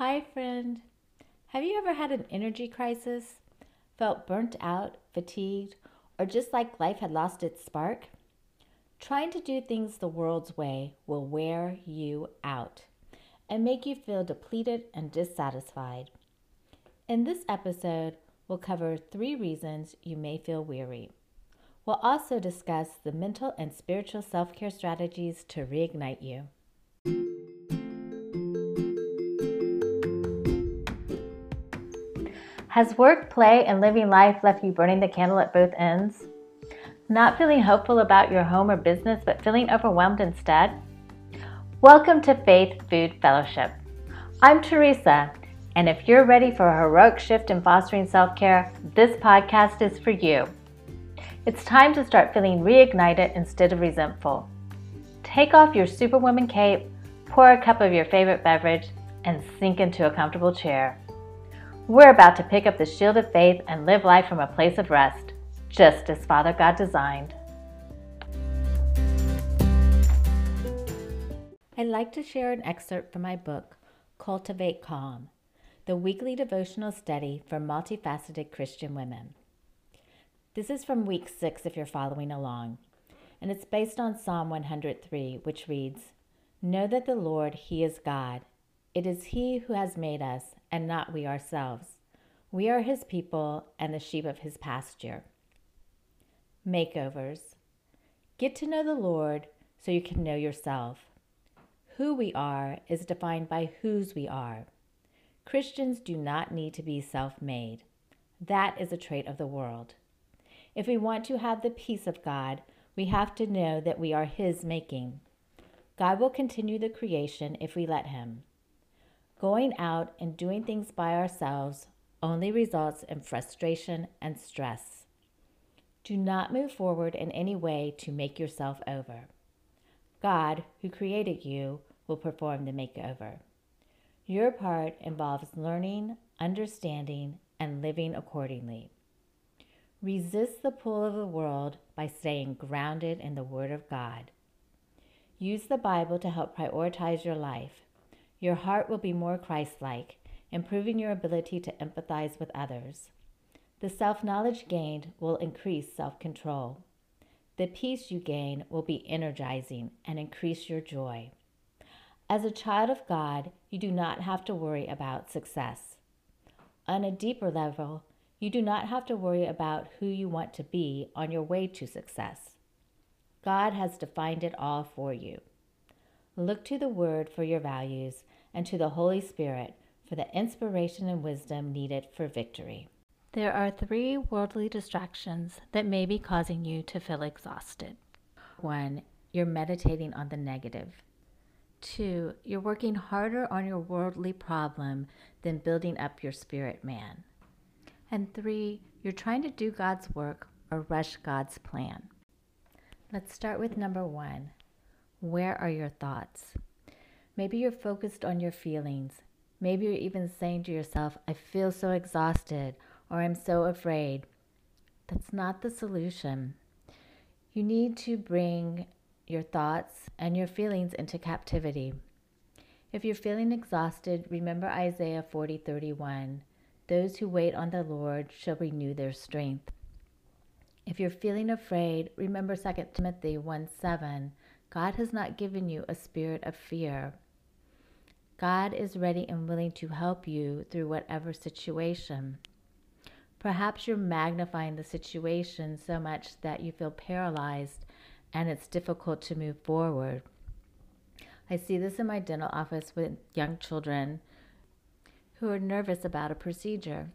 Hi, friend. Have you ever had an energy crisis? Felt burnt out, fatigued, or just like life had lost its spark? Trying to do things the world's way will wear you out and make you feel depleted and dissatisfied. In this episode, we'll cover three reasons you may feel weary. We'll also discuss the mental and spiritual self care strategies to reignite you. Has work, play, and living life left you burning the candle at both ends? Not feeling hopeful about your home or business, but feeling overwhelmed instead? Welcome to Faith Food Fellowship. I'm Teresa, and if you're ready for a heroic shift in fostering self care, this podcast is for you. It's time to start feeling reignited instead of resentful. Take off your Superwoman cape, pour a cup of your favorite beverage, and sink into a comfortable chair. We're about to pick up the shield of faith and live life from a place of rest, just as Father God designed. I'd like to share an excerpt from my book, Cultivate Calm, the weekly devotional study for multifaceted Christian women. This is from week six if you're following along, and it's based on Psalm 103, which reads Know that the Lord, He is God. It is He who has made us, and not we ourselves. We are His people and the sheep of His pasture. Makeovers. Get to know the Lord so you can know yourself. Who we are is defined by whose we are. Christians do not need to be self made. That is a trait of the world. If we want to have the peace of God, we have to know that we are His making. God will continue the creation if we let Him. Going out and doing things by ourselves only results in frustration and stress. Do not move forward in any way to make yourself over. God, who created you, will perform the makeover. Your part involves learning, understanding, and living accordingly. Resist the pull of the world by staying grounded in the Word of God. Use the Bible to help prioritize your life. Your heart will be more Christ like, improving your ability to empathize with others. The self knowledge gained will increase self control. The peace you gain will be energizing and increase your joy. As a child of God, you do not have to worry about success. On a deeper level, you do not have to worry about who you want to be on your way to success. God has defined it all for you. Look to the Word for your values and to the Holy Spirit for the inspiration and wisdom needed for victory. There are three worldly distractions that may be causing you to feel exhausted. One, you're meditating on the negative. Two, you're working harder on your worldly problem than building up your spirit man. And three, you're trying to do God's work or rush God's plan. Let's start with number one. Where are your thoughts? Maybe you're focused on your feelings. Maybe you're even saying to yourself, I feel so exhausted or I'm so afraid. That's not the solution. You need to bring your thoughts and your feelings into captivity. If you're feeling exhausted, remember Isaiah 40:31. Those who wait on the Lord shall renew their strength. If you're feeling afraid, remember 2 Timothy 1 7. God has not given you a spirit of fear, God is ready and willing to help you through whatever situation. Perhaps you're magnifying the situation so much that you feel paralyzed and it's difficult to move forward. I see this in my dental office with young children who are nervous about a procedure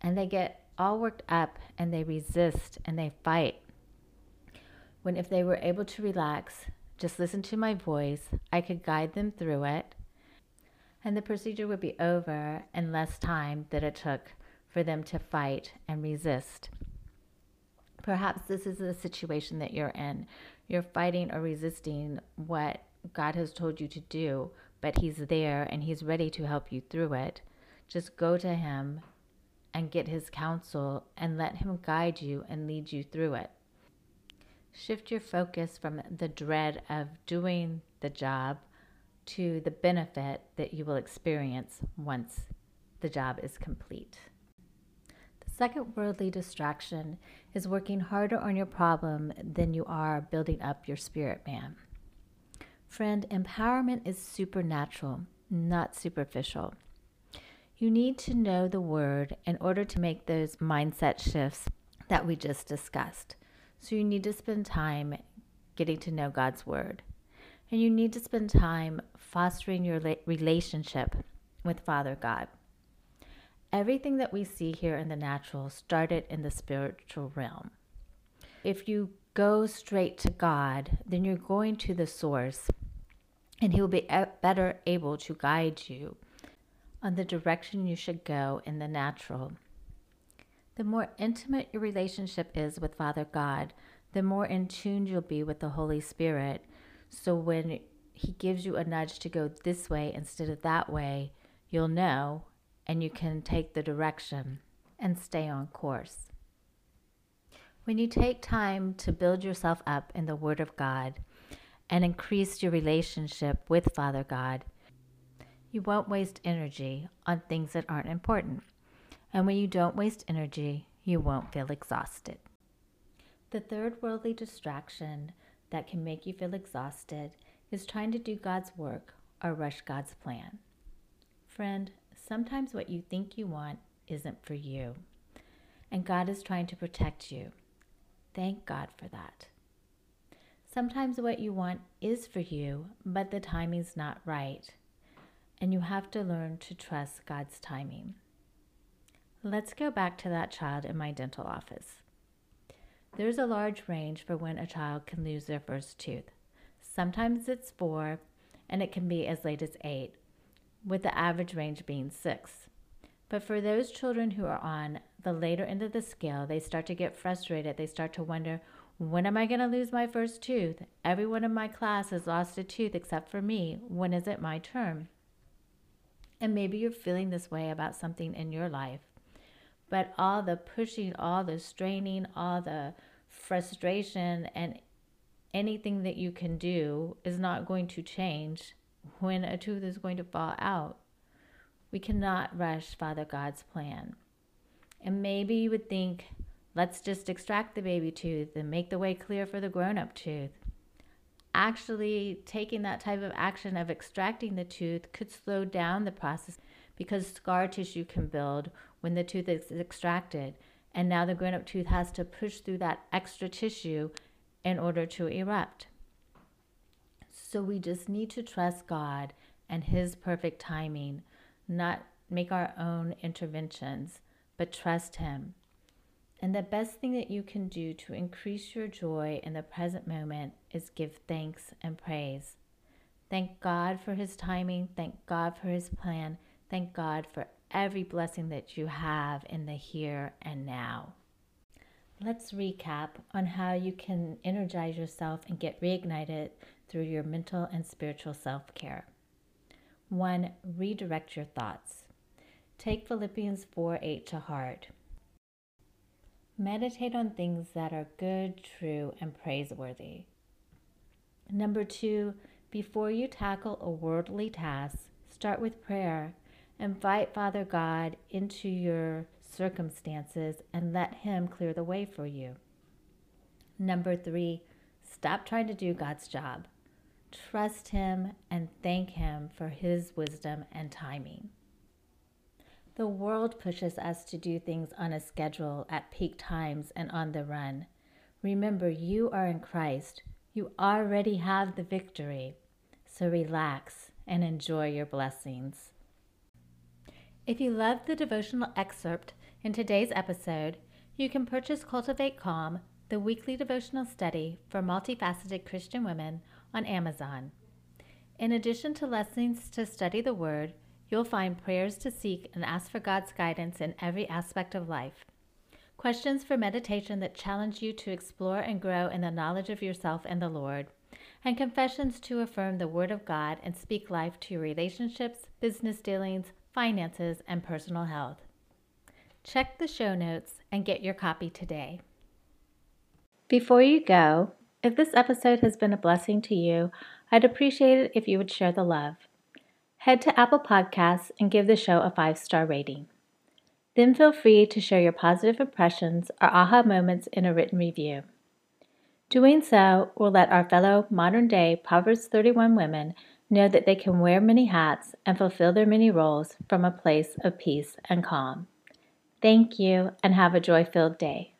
and they get all worked up and they resist and they fight. When if they were able to relax, just listen to my voice, I could guide them through it and the procedure would be over in less time than it took for them to fight and resist. Perhaps this is the situation that you're in. You're fighting or resisting what God has told you to do, but He's there and He's ready to help you through it. Just go to Him and get His counsel and let Him guide you and lead you through it. Shift your focus from the dread of doing the job to the benefit that you will experience once the job is complete. The second worldly distraction is working harder on your problem than you are building up your spirit man. Friend, empowerment is supernatural, not superficial. You need to know the word in order to make those mindset shifts that we just discussed. So you need to spend time getting to know God's word. And you need to spend time fostering your relationship with Father God. Everything that we see here in the natural started in the spiritual realm. If you go straight to God, then you're going to the source, and He will be better able to guide you on the direction you should go in the natural. The more intimate your relationship is with Father God, the more in tune you'll be with the Holy Spirit. So when He gives you a nudge to go this way instead of that way, you'll know and you can take the direction and stay on course. When you take time to build yourself up in the Word of God and increase your relationship with Father God, you won't waste energy on things that aren't important. And when you don't waste energy, you won't feel exhausted. The third worldly distraction that can make you feel exhausted is trying to do God's work or rush God's plan. Friend, sometimes what you think you want isn't for you, and God is trying to protect you. Thank God for that. Sometimes what you want is for you, but the timing's not right and you have to learn to trust God's timing. Let's go back to that child in my dental office. There's a large range for when a child can lose their first tooth. Sometimes it's four, and it can be as late as eight, with the average range being six. But for those children who are on the later end of the scale, they start to get frustrated. They start to wonder, when am I going to lose my first tooth? Everyone in my class has lost a tooth except for me. When is it my turn? And maybe you're feeling this way about something in your life. But all the pushing, all the straining, all the frustration, and anything that you can do is not going to change when a tooth is going to fall out. We cannot rush Father God's plan. And maybe you would think, let's just extract the baby tooth and make the way clear for the grown up tooth actually taking that type of action of extracting the tooth could slow down the process because scar tissue can build when the tooth is extracted. And now the grown up tooth has to push through that extra tissue in order to erupt. So we just need to trust God and His perfect timing, not make our own interventions, but trust Him. And the best thing that you can do to increase your joy in the present moment is give thanks and praise. Thank God for His timing. Thank God for His plan. Thank God for every blessing that you have in the here and now. Let's recap on how you can energize yourself and get reignited through your mental and spiritual self care. One, redirect your thoughts. Take Philippians 4 8 to heart. Meditate on things that are good, true, and praiseworthy. Number two, before you tackle a worldly task, start with prayer. Invite Father God into your circumstances and let Him clear the way for you. Number three, stop trying to do God's job. Trust Him and thank Him for His wisdom and timing. The world pushes us to do things on a schedule at peak times and on the run. Remember, you are in Christ. You already have the victory. So relax and enjoy your blessings. If you loved the devotional excerpt in today's episode, you can purchase Cultivate Calm, the weekly devotional study for multifaceted Christian women, on Amazon. In addition to lessons to study the Word, You'll find prayers to seek and ask for God's guidance in every aspect of life. Questions for meditation that challenge you to explore and grow in the knowledge of yourself and the Lord. And confessions to affirm the Word of God and speak life to your relationships, business dealings, finances, and personal health. Check the show notes and get your copy today. Before you go, if this episode has been a blessing to you, I'd appreciate it if you would share the love. Head to Apple Podcasts and give the show a five star rating. Then feel free to share your positive impressions or aha moments in a written review. Doing so will let our fellow modern day Proverbs 31 women know that they can wear many hats and fulfill their many roles from a place of peace and calm. Thank you and have a joy filled day.